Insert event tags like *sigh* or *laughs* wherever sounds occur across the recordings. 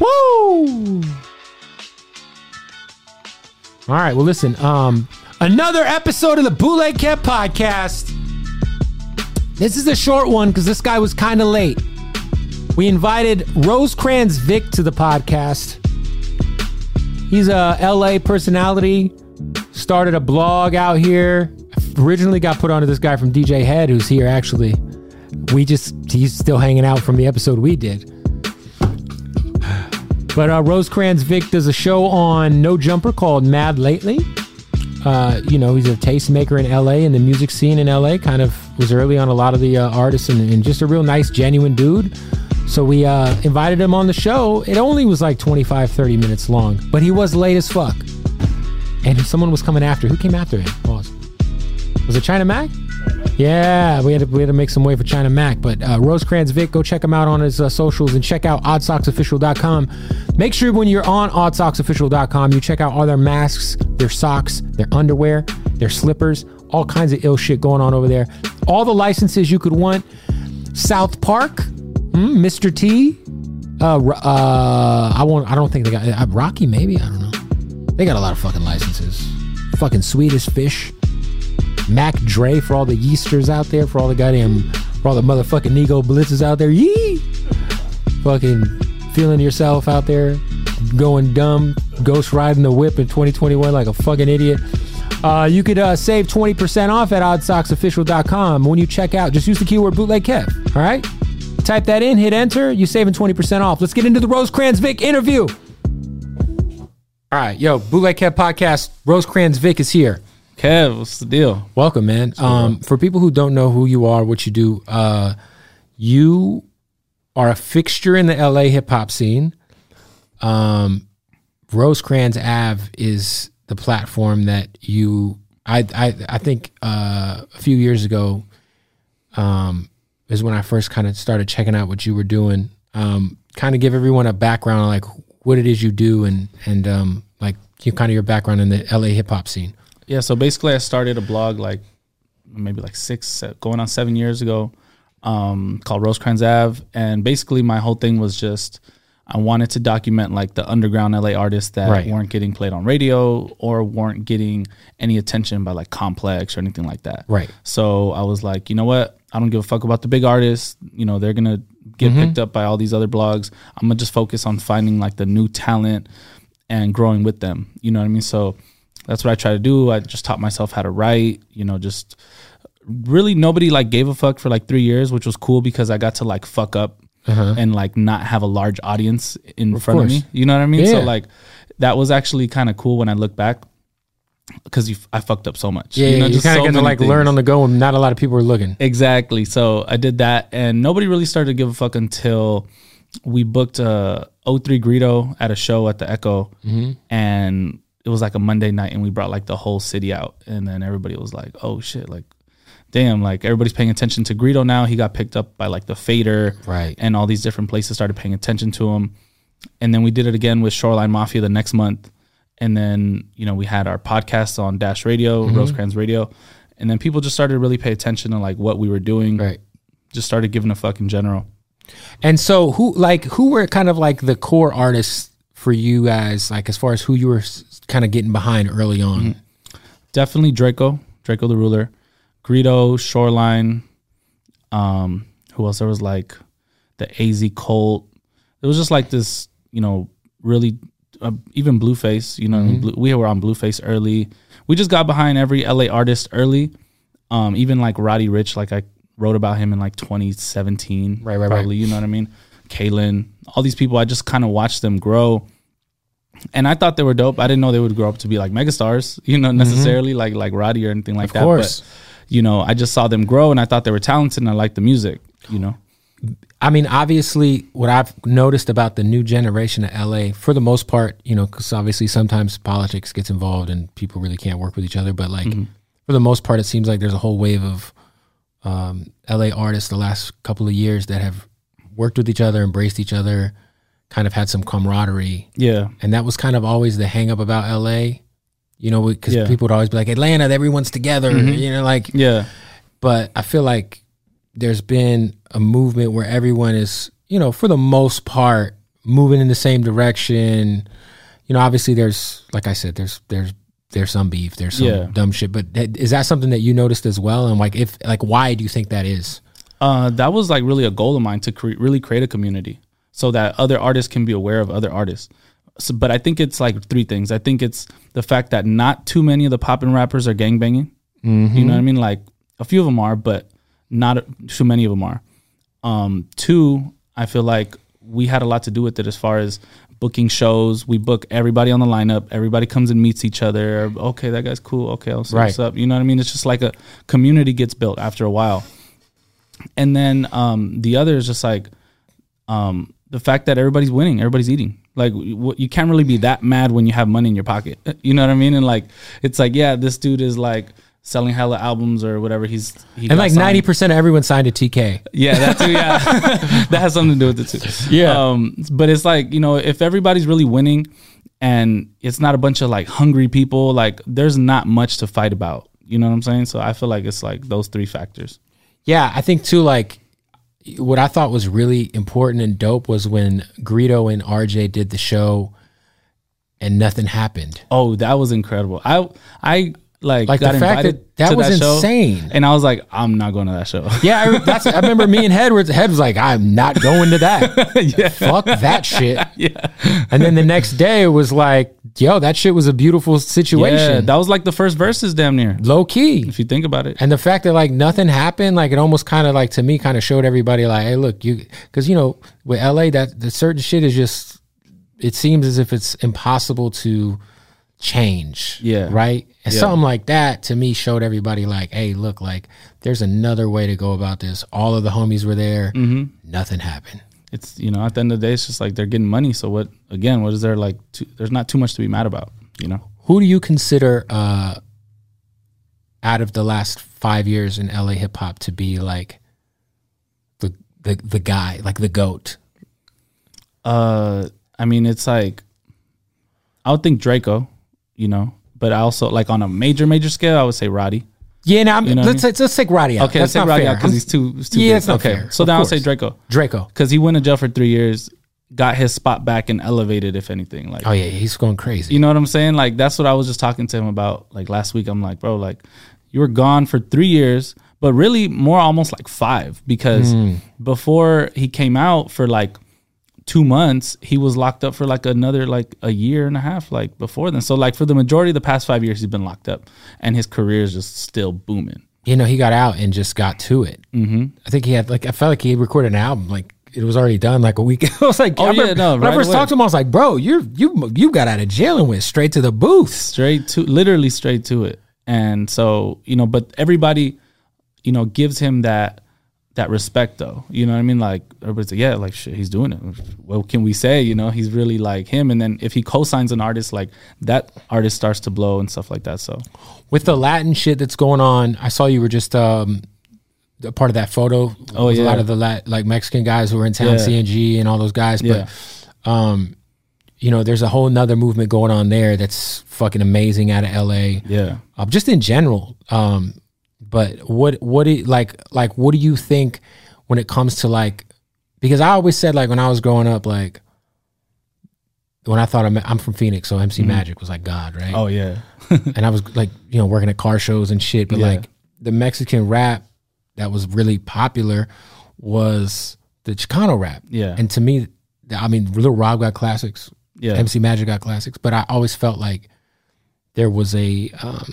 Woo! All right. Well, listen. Um, another episode of the Bootleg Kev podcast. This is a short one because this guy was kind of late. We invited Rosecrans Vic to the podcast. He's a LA personality. Started a blog out here. Originally got put onto this guy from DJ Head, who's here actually. We just he's still hanging out from the episode we did. But uh, Rosecrans Vic does a show on No Jumper called Mad Lately. Uh, you know, he's a tastemaker in LA and the music scene in LA. Kind of was early on a lot of the uh, artists and, and, just a real nice, genuine dude. So we uh, invited him on the show. It only was like 25, 30 minutes long, but he was late as fuck. And someone was coming after. Who came after him? Pause. Was it China Mac? Yeah, we had to, we had to make some way for China Mac. But uh, Rosecrans Vic, go check him out on his uh, socials and check out oddsocksofficial.com. Make sure when you're on oddsocksofficial.com, you check out all their masks, their socks, their underwear, their slippers, all kinds of ill shit going on over there. All the licenses you could want. South Park, mm, Mr. T. Uh, uh, I won't. I don't think they got uh, Rocky. Maybe I don't know. They got a lot of fucking licenses. Fucking Swedish Fish. Mac Dre for all the yeasters out there, for all the goddamn, for all the motherfucking Nego Blitzes out there. Yee! Fucking feeling yourself out there, going dumb, ghost riding the whip in 2021 like a fucking idiot. Uh, you could uh, save 20% off at oddsocksofficial.com when you check out. Just use the keyword bootleg Kev. All right? Type that in, hit enter, you're saving 20% off. Let's get into the Rosecrans Vic interview. All right, yo, Bootleg Kev podcast. Rosecrans Vic is here. Kev, what's the deal? Welcome, man. Um, for people who don't know who you are, what you do, uh, you are a fixture in the LA hip hop scene. Um, Rosecrans Ave is the platform that you. I I, I think uh, a few years ago um, is when I first kind of started checking out what you were doing. Um, kind of give everyone a background on like what it is you do and and um, like you kind of your background in the LA hip hop scene. Yeah, so basically, I started a blog like maybe like six, going on seven years ago, um, called Rosecrans Ave, and basically my whole thing was just I wanted to document like the underground LA artists that Right. weren't getting played on radio or weren't getting any attention by like Complex or anything like that. Right. So I was like, you know what? I don't give a fuck about the big artists. You know, they're gonna get Mm-hmm. picked up by all these other blogs. I'm gonna just focus on finding like the new talent and growing with them. You know what I mean? So that's what I try to do. I just taught myself how to write. You know, just really nobody like gave a fuck for like three years, which was cool because I got to like fuck up and like not have a large audience in front of Uh-huh. course. me. You know what I mean? So like that was actually kind of cool when I look back because you, I fucked up so much. Yeah, you know, you just kind of so get to like learn on the go, and not a lot of people are looking. Exactly. So I did that, and nobody really started to give a fuck until we booked uh, 03 Greedo at a show at the Echo, and it was like a Monday night, and we brought like the whole city out, and then everybody was like, "Oh shit!" Like, damn! Like everybody's paying attention to Greedo now. He got picked up by like the Fader, Right. And all these different places started paying attention to him. and then we did it again with Shoreline Mafia the next month, and then you know we had our podcast on Dash Radio, Mm-hmm. Rosecrans Radio, and then people just started to really pay attention to like what we were doing. Right. Just started giving a fuck in general. And so who like who were kind of like the core artists for you guys like as far as who you were kind of getting behind early on? Mm-hmm. Definitely Draco, Draco the Ruler, Greedo, Shoreline. Um, who else? There was like the AZ Colt. It was just like this, you know, really uh, even Blueface. You know, Blue, we were on Blueface early. We just got behind every LA artist early. Um, even like Roddy Ricch, like I wrote about him in like 2017, Right, right, right. probably. You know what I mean? Kalan, all these people. I just kind of watched them grow and I thought they were dope. I didn't know they would grow up to be like megastars, you know, necessarily like like Roddy or anything like Mm-hmm. Of that. course. But you know, I just saw them grow, and I thought they were talented, and I liked the music. You know, I mean, obviously, what I've noticed about the new generation of LA, for the most part, you know, because obviously sometimes politics gets involved and people really can't work with each other. But like, for the most part, it seems like there's a whole wave of um, LA artists the last couple of years that have worked with each other, embraced each other, kind of had some camaraderie. yeah, And that was kind of always the hang up about LA, you know, because Yeah. people would always be like, Atlanta, everyone's together, you know, like, yeah, but I feel like there's been a movement where everyone is, you know, for the most part, moving in the same direction. You know, obviously there's, like I said, there's there's there's some beef, there's some Yeah. dumb shit, but that, is that something that you noticed as well? And like, if like, why do you think that is? Uh, that was like really a goal of mine to cre- really create a community so that other artists can be aware of other artists. So, but I think it's like three things. I think it's the fact that not too many of the poppin' rappers are gangbanging. You know what I mean? Like a few of them are, but not too many of them are. Um, two, I feel like we had a lot to do with it as far as booking shows. We book everybody on the lineup. Everybody comes and meets each other. Okay, that guy's cool. Okay, I'll see what's up. You know what I mean? It's just like a community gets built after a while. And then um, the other is just like um, the fact that everybody's winning, everybody's eating. Like you can't really be that mad when you have money in your pocket. *laughs* You know what I mean? And like it's like yeah, this dude is like selling hella albums or whatever. He's he And like ninety percent of everyone signed to TK. Yeah, that too. Yeah, *laughs* *laughs* that has something to do with it too. Yeah. Um, but it's like you know, if everybody's really winning, and it's not a bunch of like hungry people, like there's not much to fight about. You know what I'm saying? So I feel like it's like those three factors. Yeah, I think too. Like, what I thought was really important and dope was when Greedo and RJ did the show, and nothing happened. Oh, that was incredible. I I like, Like, the fact that- that was show, insane. and I was like, I'm not going to that show. *laughs* Yeah, I, that's. I remember me and Head were. Head was like, "I'm not going to that. *laughs* yeah. Fuck that shit." *laughs* yeah, And then the next day it was like, "Yo, that shit was a beautiful situation. yeah, that was like the first verses, damn near. low key." If you think about it, And the fact that like nothing happened, like it almost kind of like to me kind of showed everybody like, hey, look, you because you know with LA that the certain shit is just it seems as if it's impossible to change. Yeah. Right. And Yeah. something like that to me showed everybody like, hey, look, like there's another way to go about this. All of the homies were there. Mm-hmm. Nothing happened. It's you know at the end of the day, it's just like they're getting money. So what? Again, what is there like? To, there's not too much to be mad about. You know. Who do you consider uh out of the last five years in LA hip hop to be like the the the guy, like the goat? Uh, I mean, it's like I would think Draco, you know, but I also like on a major major scale, I would say Roddy. Yeah, now I'm, You know what I let's, let's let's take Roddy out. Okay, That's let's take not Roddy because he's too, he's too Yeah, big. it's not okay. fair. So then I'll say. Draco Draco. because he went to jail for three years, got his spot back and elevated, if anything. Like, Oh yeah, he's going crazy. you know what I'm saying? Like that's what I was just talking to him about like last week. I'm like, bro, like you were gone for three years, but really more almost like five because Hmm. before he came out for like two months, he was locked up for like another like a year and a half like before then. So like for the majority of the past five years, he's been locked up, and his career is just still booming. you know, he got out and just got to it. Mm-hmm. I think he had like I felt like he recorded an album like. It was already done like a week. *laughs* I was like, Oh, I yeah, no, when I right first away. talked to him, I was like, bro, you're you you got out of jail and went straight to the booth. straight to literally straight to it and so you know but everybody you know gives him that that respect though you know what i mean like everybody's like yeah like shit he's doing it what can we say you know he's really like him and then if he co-signs an artist like that artist starts to blow and stuff like that so With the Latin shit that's going on, I saw you were just um a part of that photo. Oh, with a lot of the Lat- like Mexican guys who were in town, Yeah. CNG and all those guys. Yeah. But um, you know, there's a whole nother movement going on there that's fucking amazing out of LA. Yeah. Uh, just in general. Um, but what what do you, like like what do you think when it comes to like because I always said like when I was growing up like when I thought I'm, I'm from Phoenix, so MC Magic was like God, right? Oh yeah. *laughs* and I was like, you know, working at car shows and shit. But Yeah. like the Mexican rap that was really popular was the Chicano rap. Yeah. And to me, I mean, Little Rob got classics, Yeah. MC Magic got classics, but I always felt like there was a, um,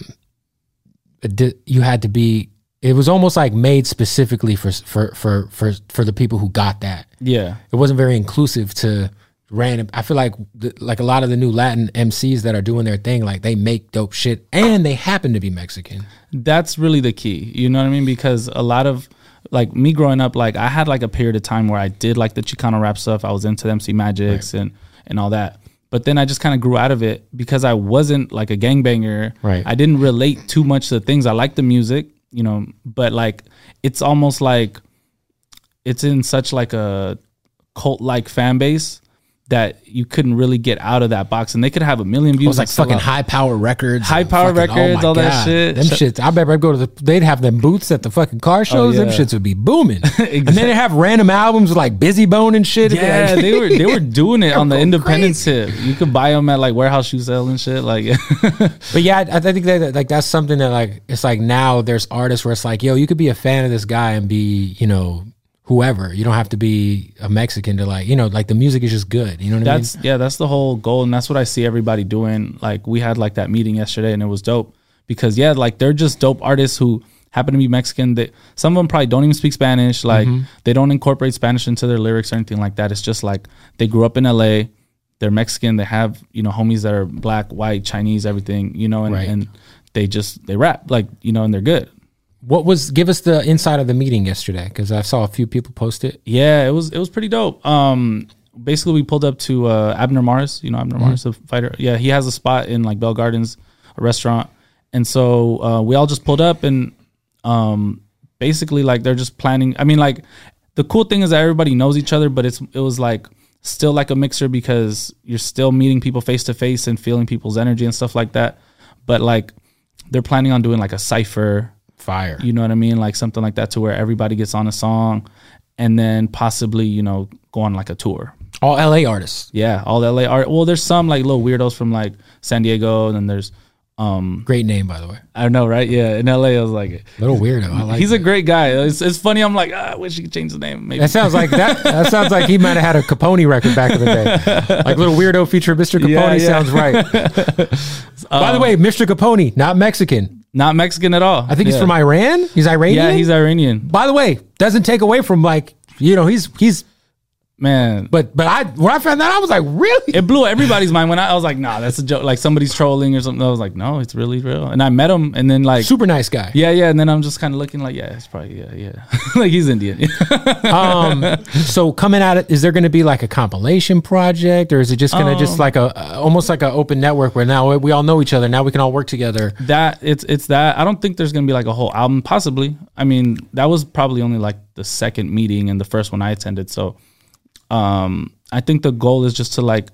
you had to be. It was almost like made specifically for for for for for the people who got that yeah. it wasn't very inclusive to random. I feel like the, like a lot of the new Latin MCs that are doing their thing, like they make dope shit and they happen to be Mexican. that's really the key. You know what I mean? Because a lot of like me growing up, like I had like a period of time where I did like the Chicano rap stuff. I was into MC Magics and and all that. But then I just kind of grew out of it because I wasn't like a gangbanger. Right. I didn't relate too much to the things. I like the music, you know, but like it's almost like it's in such like a cult like fan base that you couldn't really get out of that box. And they could have a million views. Oh, it views. was like fucking high power records, High power fucking- oh records, my all that shit. Them Sh- shits. I bet I'd go to the. They'd have them booths at the fucking car oh, shows. Them Oh, yeah. shits would be booming. *laughs* And then they have random albums with like Bizzy Bone and shit. Yeah, like- they were they were *laughs* doing it on the go independent tip. You could buy them at like warehouse shoe sale and shit. Like, *laughs* But yeah, I, I think that like that's something that like it's like now there's artists where it's like, yo, you could be a fan of this guy and be, you know, whoever. You don't have to be a Mexican to like, you know, like the music is just good. You know what that's I mean? yeah, that's the whole goal, and that's what I see everybody doing. Like, we had like that meeting yesterday, and it was dope because yeah, like they're just dope artists who happen to be Mexican. That some of them probably don't even speak Spanish. Like, mm-hmm. they don't incorporate Spanish into their lyrics or anything like that. It's just like they grew up in LA. They're Mexican. They have you know homies that are black, white, Chinese, everything. You know, and, Right. and they just they rap like you know, and they're good. What was give us the inside of the meeting yesterday because I saw a few people post it. Yeah, it was it was pretty dope. Um, basically we pulled up to uh, Abner Mares. You know Abner Mares, the fighter. Yeah, he has a spot in like Bell Gardens, a restaurant, and so uh, we all just pulled up and um, basically like they're just planning. I mean, like the cool thing is that everybody knows each other, but it's it was like still like a mixer because you're still meeting people face to face and feeling people's energy and stuff like that. But like they're planning on doing like a cipher Fire. you know what I mean? Like something like that to where everybody gets on a song and then possibly, you know, go on like a tour. All LA artists. Yeah, all LA art. Well, there's some like little weirdos from like San Diego and then there's um Great name, by the way. I know, right? Yeah, in LA I was like Little weirdo. I like. he's that. a great guy. It's, it's funny. I'm like, ah, I wish he could change the name. Maybe. That sounds like that. That sounds like he might have had a Capone record back in the day. Like little weirdo feature, Mr. *laughs* Capone Yeah, yeah. sounds right. *laughs* By the way, Mr. Capone, not Mexican. Not Mexican at all. I think he's Yeah. from Iran. He's Iranian. Yeah, he's Iranian. By the way, doesn't take away from like you know he's he's. Man, But but I when I found that I was like really. it blew everybody's mind when I, I was like, nah, that's a joke. Like somebody's trolling or something. I was like, no, it's really real. And I met him and then like Super nice guy. Yeah, yeah, and then I'm just kind of looking like, yeah, it's probably yeah, yeah, *laughs* like he's Indian. *laughs* Um. So coming it, is there going to be like a compilation project, or is it just going to just like a almost like an open network where now we all know each other, now we can all work together? that it's it's that. I don't think there's gonna be like a whole album. Possibly. I mean, that was probably only like the second meeting and the first one I attended. So, um, I think the goal is just to like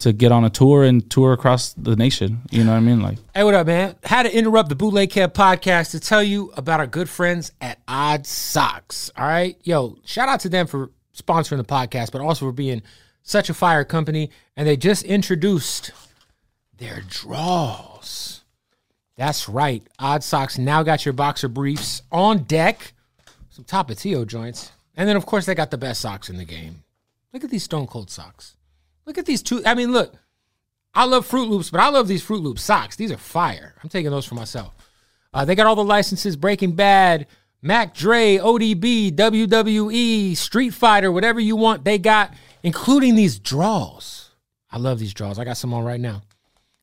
to get on a tour and tour across the nation. You know what I mean? Like, Hey, what up, man? Had to interrupt the Bootleg Kev podcast to tell you about our good friends at Odd Socks. All right, yo, shout out to them for sponsoring the podcast, but also for being such a fire company. And they just introduced their draws. That's right. Odd Socks now got your boxer briefs on deck, some Tapatio joints, and then of course they got the best socks in the game. Look at these Stone Cold socks. Look at these two. I mean, look. I love Fruit Loops, but I love these Fruit Loop socks. These are fire. I'm taking those for myself. Uh, they got all the licenses Breaking Bad, Mac Dre, ODB, WWE, Street Fighter, whatever you want, they got, including these draws. I love these draws. I got some on right now.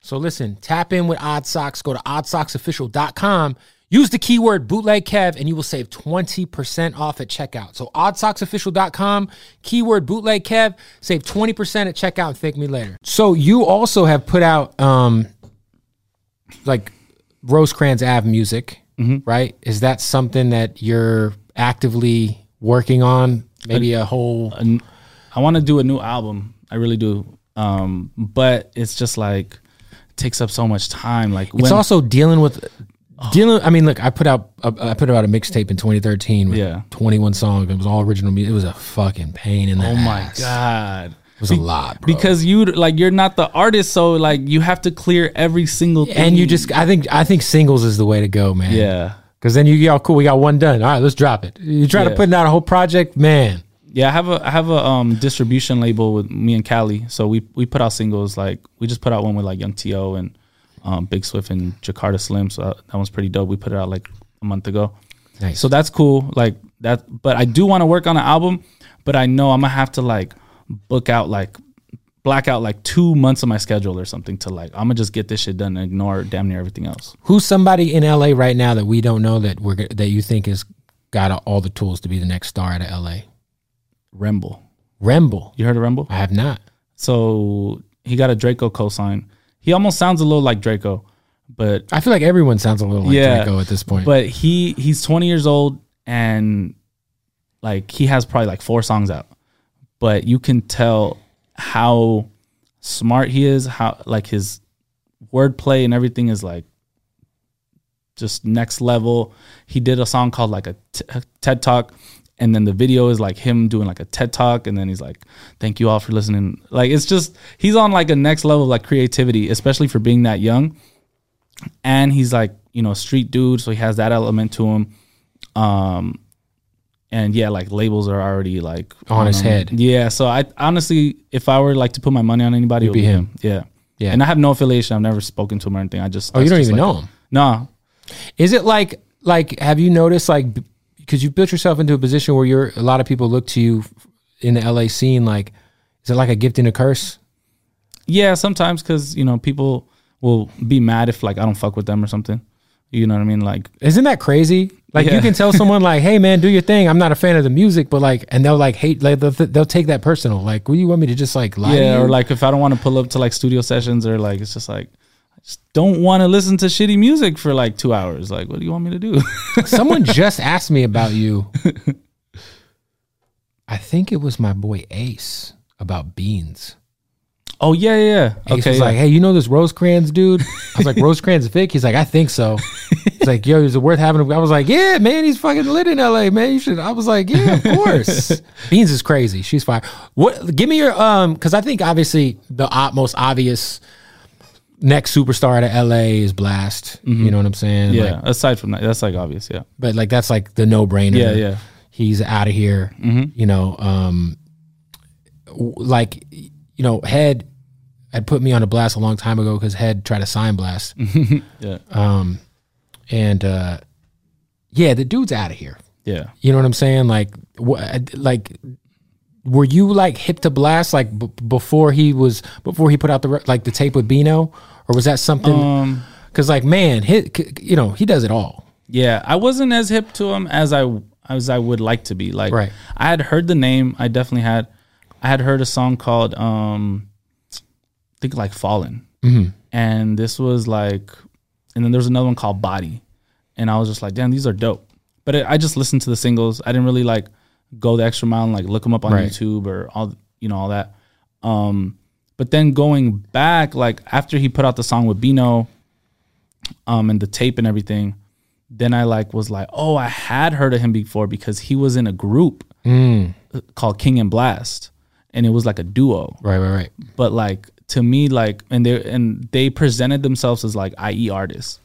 So listen, tap in with Odd Socks. Go to oddsocksofficial.com. Use the keyword bootleg Kev and you will save 20% off at checkout. So oddsocksofficial.com, keyword bootleg Kev, save 20% at checkout and thank me later. So you also have put out um like Rosecrans Ave music, right? Is that something that you're actively working on? Maybe a whole I want to do a new album. I really do. Um, but it's just like takes up so much time. Like It's also dealing with dealing. I mean, look, I put out I put out a mixtape in 2013 with Yeah. 21 songs. It was all original music. It was a fucking pain in the oh my ass. god. It was a lot, bro. Because you like you're not the artist, so like you have to clear every single thing. and you just I think I think singles is the way to go, man. yeah. Because then you get all cool. We got one done. All right, let's drop it. You try to Yeah. put out a whole project, man. Yeah, I have a I have a um distribution label with me and Cali. So we we put out singles like we just put out one with like Young T.O. and um Big Swift and Jakarta Slim. So that, one's pretty dope. We put it out like a month ago. Nice. So that's cool. Like that but I do want to work on an album, but I know I'm gonna have to like book out like black out like two months of my schedule or something to like I'm gonna just get this shit done and ignore damn near everything else. Who's somebody in LA right now that we don't know that we're that you think has got all the tools to be the next star out of LA? Remble. Remble. You heard of Remble? I have not. So he got a Draco cosign. He almost sounds a little like Draco, but I feel like everyone sounds a little like Yeah, Draco at this point. But he he's 20 years old and like he has probably like four songs out. But you can tell how smart he is, how like his wordplay and everything is like just next level. He did a song called like a, t- a TED Talk and then the video is like him doing like a TED Talk and then he's like thank you all for listening. Like it's just he's on like a next level of like creativity, especially for being that young and he's like you know a street dude so he has that element to him um and yeah like labels are already like On his him. head. yeah so i honestly if i were like to put my money on anybody it would be him. him yeah Yeah. and i have no affiliation i've never spoken to him or anything i just oh, you don't even like- know him. no Is it like like have you noticed like because you've built yourself into a position where you're a lot of people look to you in the LA scene like is it like a gift and a curse? yeah sometimes because you know people will be mad if like i don't fuck with them or something you know what i mean like Isn't that crazy? Like you can tell someone like, "Hey man, do your thing. I'm not a fan of the music," but like, and they'll like hate. Like they'll, they'll take that personal. Like, what do you want me to just like lie? to yeah you? or like if i don't want to pull up to like studio sessions or like it's just like just don't want to listen to shitty music for like two hours. Like, what do you want me to do? *laughs* Someone just asked me about you. I think it was my boy Ace about beans. oh yeah, yeah. yeah. Ace Okay, was yeah. like, "Hey, you know this Rosecrans dude?" I was like, *laughs* "Rosecrans Vic." He's like, "I think so." He's like, "Yo, is it worth having?" him?" I was like, "Yeah, man, he's fucking lit in L.A. Man, you should." I was like, "Yeah, of course." *laughs* Beans is crazy. She's fire. What? Give me your um, because I think obviously the most obvious next superstar out of L.A. is Blxst. You know what I'm saying? yeah. Like, aside from that, that's like obvious. Yeah, but like that's like the no brainer. yeah, yeah. He's out of here. You know, um, like you know, Head had put me on a blast a long time ago because Head tried to sign Blxst. *laughs* Yeah, Um, and uh, yeah, the dude's out of here. yeah. You know what I'm saying? Like, wh- like, were you like hip to Blxst like b- before he was before he put out the re- like the tape with Bino, or was that something? Um, Because like, man, he, you know, he does it all. yeah. I wasn't as hip to him as I as I would like to be. Like, Right. I had heard the name. I definitely had. I had heard a song called um, I think like Fallen, Mm-hmm. and this was like, and then there was another one called Body, and I was just like, damn, these are dope. But it, I just listened to the singles. I didn't really like go the extra mile and like look them up on Right. YouTube or all you know all that. Um, but then going back, like after he put out the song with Bino, um, and the tape and everything, then I like was like, oh, I had heard of him before because he was in a group Mm. called King and Blxst, and it was like a duo. Right, right, right. But like to me, like and they and they presented themselves as like IE artists,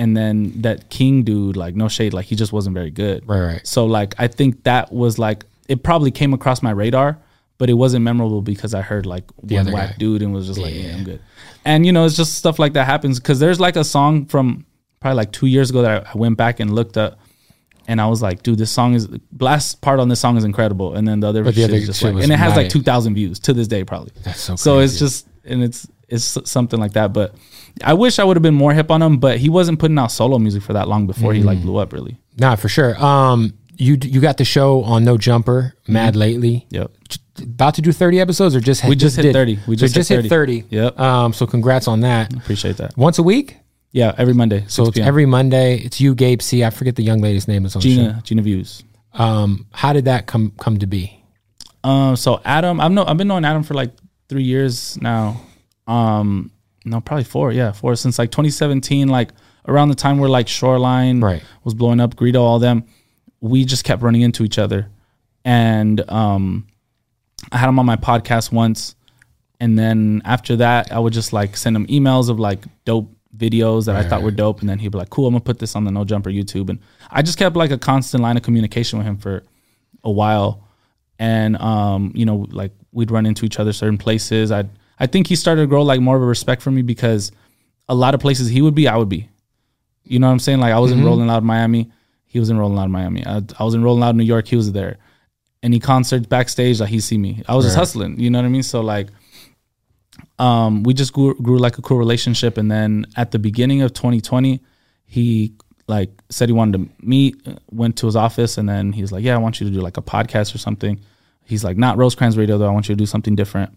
and then that King dude, like no shade, like he just wasn't very good. Right, right. So like I think that was like it probably came across my radar, but it wasn't memorable because I heard like one other whack guy. dude and was just like, yeah, I'm good. And you know, it's just stuff like that happens because there's like a song from probably like two years ago that I, I went back and looked up. And I was like, dude, this song is blast part on this song is incredible, and then the other But the other is just like, and it has like two thousand views to this day, probably. That's so Crazy. So it's just and it's it's something like that. But I wish I would have been more hip on him, but he wasn't putting out solo music for that long before he Mm. like blew up. Really. Nah, for sure. Um, you you got the show on No Jumper, Mad lately. Yep. About to do thirty episodes, or just We just hit did? 30. We So just hit just hit 30. Yep. Um, so congrats on that. Appreciate that. Once a week. Yeah, every Monday. So it's every Monday. It's you, Gabe C. I forget the young lady's name. That's on the Gina Gina views. Um, how did that come come to be? Um, so Adam, I've know I've been knowing Adam for like three years now. Um, no, probably four. Yeah, four since like 2017. Like around the time where like Shoreline Right. was blowing up, Greedo, all them. We just kept running into each other, and um, I had him on my podcast once, and then after that, I would just like send him emails of like dope videos that I thought were dope, and then he'd be like, "Cool, I'm gonna put this on the No Jumper YouTube," and I just kept like a constant line of communication with him for a while, and um, you know, like we'd run into each other certain places. I I think he started to grow like more of a respect for me because a lot of places he would be, I would be. You know what I'm saying? Like I was in Rolling Loud Miami, he was in Rolling Loud Miami. I, I was in Rolling Loud New York, he was there. Any concerts backstage, like he see me. I was just hustling. You know what I mean? So like, um, we just grew, grew like a cool relationship. And then at the beginning of 2020, he like said he wanted to meet, went to his office, and then he's like, "Yeah, I want you to do like a podcast or something." He's like, "Not Rosecrans Radio though. I want you to do something different."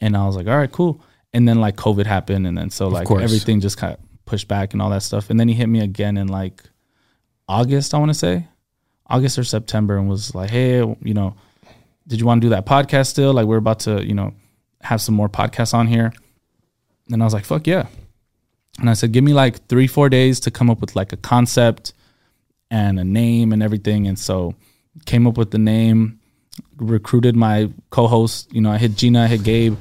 And I was like, "All right, cool." And then like COVID happened, and then so like everything just kind of pushed back and all that stuff. And then he hit me again in like August, I want to say, August or September, and was like, "Hey, you know, did you want to do that podcast still? Like, we're about to, you know, have some more podcasts on here." And I was like, "Fuck yeah!" And I said, "Give me like three, four days to come up with like a concept and a name and everything." And so, came up with the name, recruited my co-host. You know, I hit Gina, I hit Gabe.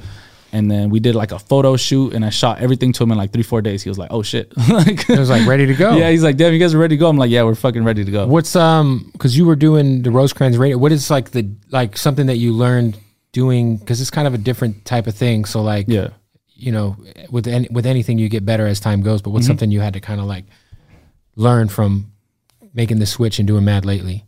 And then we did like a photo shoot, and I shot everything to him in like three, four days. He was like, "Oh shit!" *laughs* like, It was like ready to go. *laughs* yeah, he's like, "Damn, you guys are ready to go." I'm like, "Yeah, we're fucking ready to go." What's um because you were doing the Rosecrans radio. What is like the like something that you learned doing because it's kind of a different type of thing. So like Yeah. you know with any, with anything you get better as time goes. But Mm-hmm. what's something you had to kind of like learn from making the switch and doing Mad lately?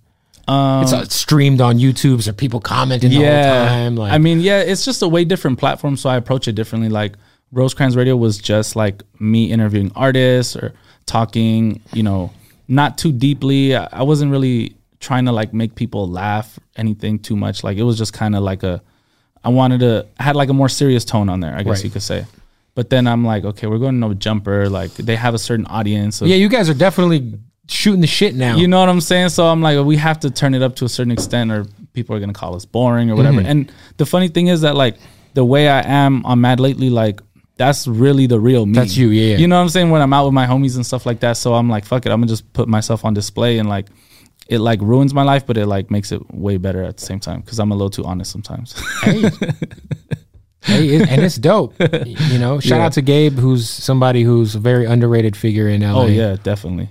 Um, it's uh, streamed on YouTube. So people commenting the whole time. Like I mean, yeah, it's just a way different platform, so I approach it differently. Like Rosecrans Radio was just like me interviewing artists or talking, you know, not too deeply. I I wasn't really trying to like make people laugh anything too much. Like it was just kind of like a I wanted to I had like a more serious tone on there, I guess Right. you could say. But then I'm like, okay, we're going to no jumper. Like they have a certain audience. Of, yeah, you guys are definitely shooting the shit now. you know what I'm saying? So I'm like, we have to turn it up to a certain extent, or people are gonna call us boring or whatever. Mm-hmm. And the funny thing is that like the way I am on Mad lately, like that's really the real me. That's you, yeah, yeah. You know what I'm saying? When I'm out with my homies and stuff like that. So I'm like, fuck it, I'm gonna just put myself on display and like. It like ruins my life, but it like makes it way better at the same time because I'm a little too honest sometimes. hey, *laughs* hey, it, and it's dope. You know, shout Yeah. out to Gabe, who's somebody who's a very underrated figure in LA. oh yeah, definitely.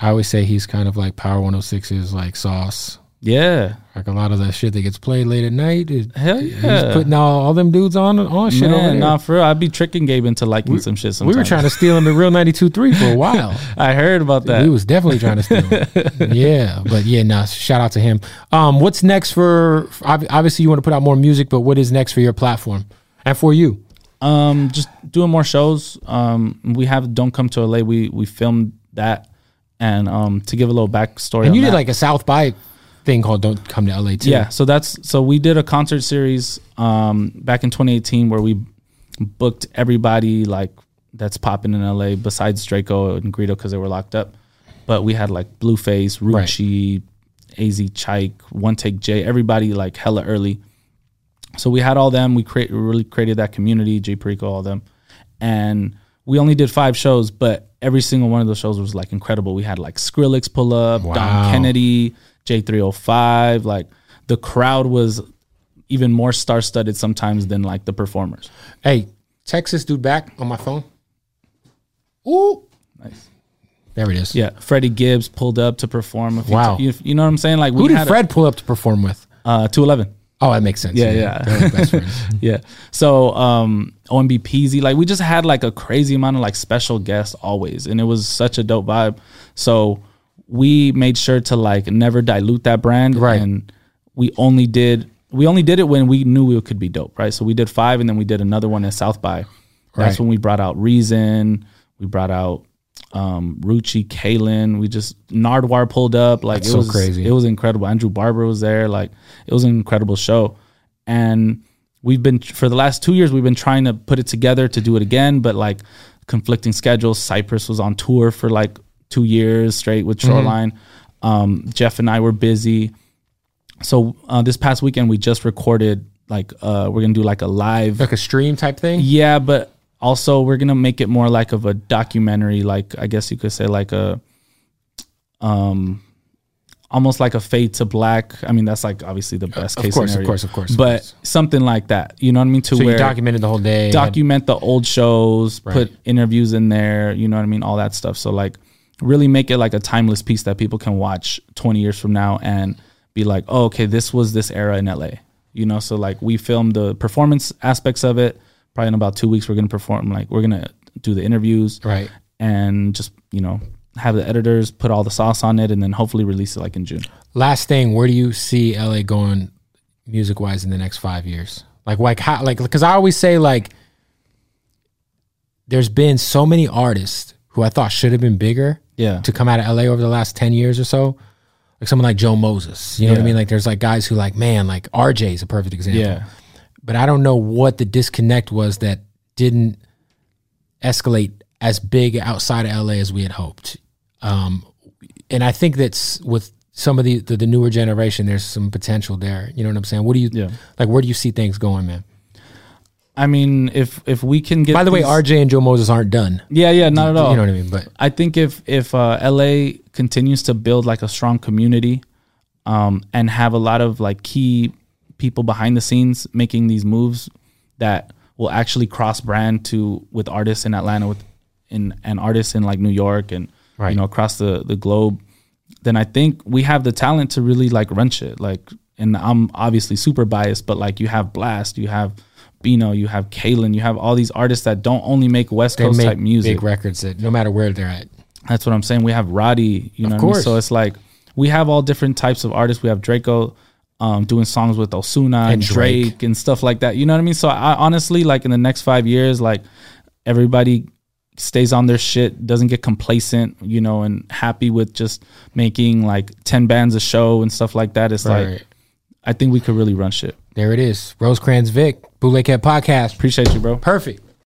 I always say he's kind of like Power 106's like sauce. Yeah, Like a lot of the shit that gets played late at night. it- hell He's yeah. putting all, all them dudes on on shit over there. nah, for real, I'd be tricking Gabe into liking some shit. sometimes. we were trying to steal him at Real 92.3 for a *laughs* while. I heard about that. We was definitely trying to steal him. *laughs* yeah, but yeah, nah, shout out to him. Um, what's next for, for obviously you want to put out more music, but what is next for your platform and for you? Um, just doing more shows. Um, we have Don't Come to LA. We we filmed that, and um, to give a little backstory. And you did that- like a South by thing called Don't Come to LA too. yeah. So that's so we did a concert series um back in 2018 where we booked everybody like that's popping in LA besides Draco and Greedo because they were locked up, but we had like Blueface, Right. Rucci, Az Chike, One Take J, everybody like hella early. So we had all them. We create really created that community, G Perico, all them, and we only did five shows, but every single one of those shows was like incredible. We had like Skrillex pull up, Wow. Dom Kennedy, J305. Like the crowd was even more star studded sometimes than like the performers. Hey, Texas dude back on my phone. Ooh. Nice. There it is. Yeah, Freddie Gibbs pulled up to perform. A few Wow. you, you know what I'm saying? Like we Who did Fred pull up to perform with? Uh, 211. Oh, that makes sense. Yeah, yeah. Like *laughs* yeah. So um OMB Peezy, like we just had like a crazy amount of like special guests always. And it was such a dope vibe. So we made sure to like never dilute that brand. Right. And we only did we only did it when we knew it could be dope, right? So we did five and then we did another one at South by. That's Right. when we brought out Reason, we brought out um Rucci, Kalan, we just Nardwuar pulled up. Like That's it so was crazy. It was incredible. Andrew Barber was there. Like it was an incredible show. And we've been for the last two years we've been trying to put it together to do it again, but like conflicting schedules. Cypress was on tour for like two years straight with Shoreline. Um, Jeff and I were busy. So uh, this past weekend we just recorded like uh we're gonna do like a live like a stream type thing. yeah, but also we're gonna make it more like of a documentary, like I guess you could say like a um almost like a fade to black. I mean that's like obviously the best Of case course, of course, of course, of But course. something like that. You know what I mean? To So where you documented the whole day. document the old shows, Right. put interviews in there, you know what I mean? All that stuff. So like really make it like a timeless piece that people can watch 20 years from now and be like, "Oh, okay, this was this era in LA." You know, so like we filmed the performance aspects of it. Probably in about 2 weeks we're to perform like we're to do the interviews Right. and just, you know, have the editors put all the sauce on it and then hopefully release it like in June. Last thing, where do you see LA going music wise in the next five years? Like, like how, like, because I always say like, there's been so many artists who I thought should have been bigger Yeah. to come out of LA over the last ten years or so. Like someone like Joe Moses, you know what I mean? Like, there's like guys who like, man, like RJ is a perfect example. Yeah. But I don't know what the disconnect was that didn't escalate as big outside of LA as we had hoped. Um, and I think that's with some of the, the the newer generation. There's some potential there. You know what I'm saying? What do you Yeah. like? Where do you see things going, man? I mean, if if we can get By the way, RJ and Joe Moses aren't done. Yeah, yeah, not at all. You know what I mean? But I think if if uh, LA continues to build like a strong community, um, and have a lot of like key people behind the scenes making these moves that will actually cross brand to with artists in Atlanta with in and artists in like New York and Right. you know across the the globe, then I think we have the talent to really like run shit. Like, and I'm obviously super biased, but like you have Blxst, you have. Bino, you have Kalan, you have all these artists that don't only make West they Coast make type music. big records that no matter where they're at. That's what I'm saying. We have Roddy, you know, Of what I mean? so it's like we have all different types of artists. We have Draco um, doing songs with Ozuna and, And Drake. Drake. and stuff like that. You know what I mean? So I honestly, like in the next five years, like everybody stays on their shit, doesn't get complacent, you know, and happy with just making like ten bands a show and stuff like that. It's Right. like I think we could really run shit. There it is. Rosecrans Vic, Bootleg Kev Podcast. Appreciate you, bro. Perfect.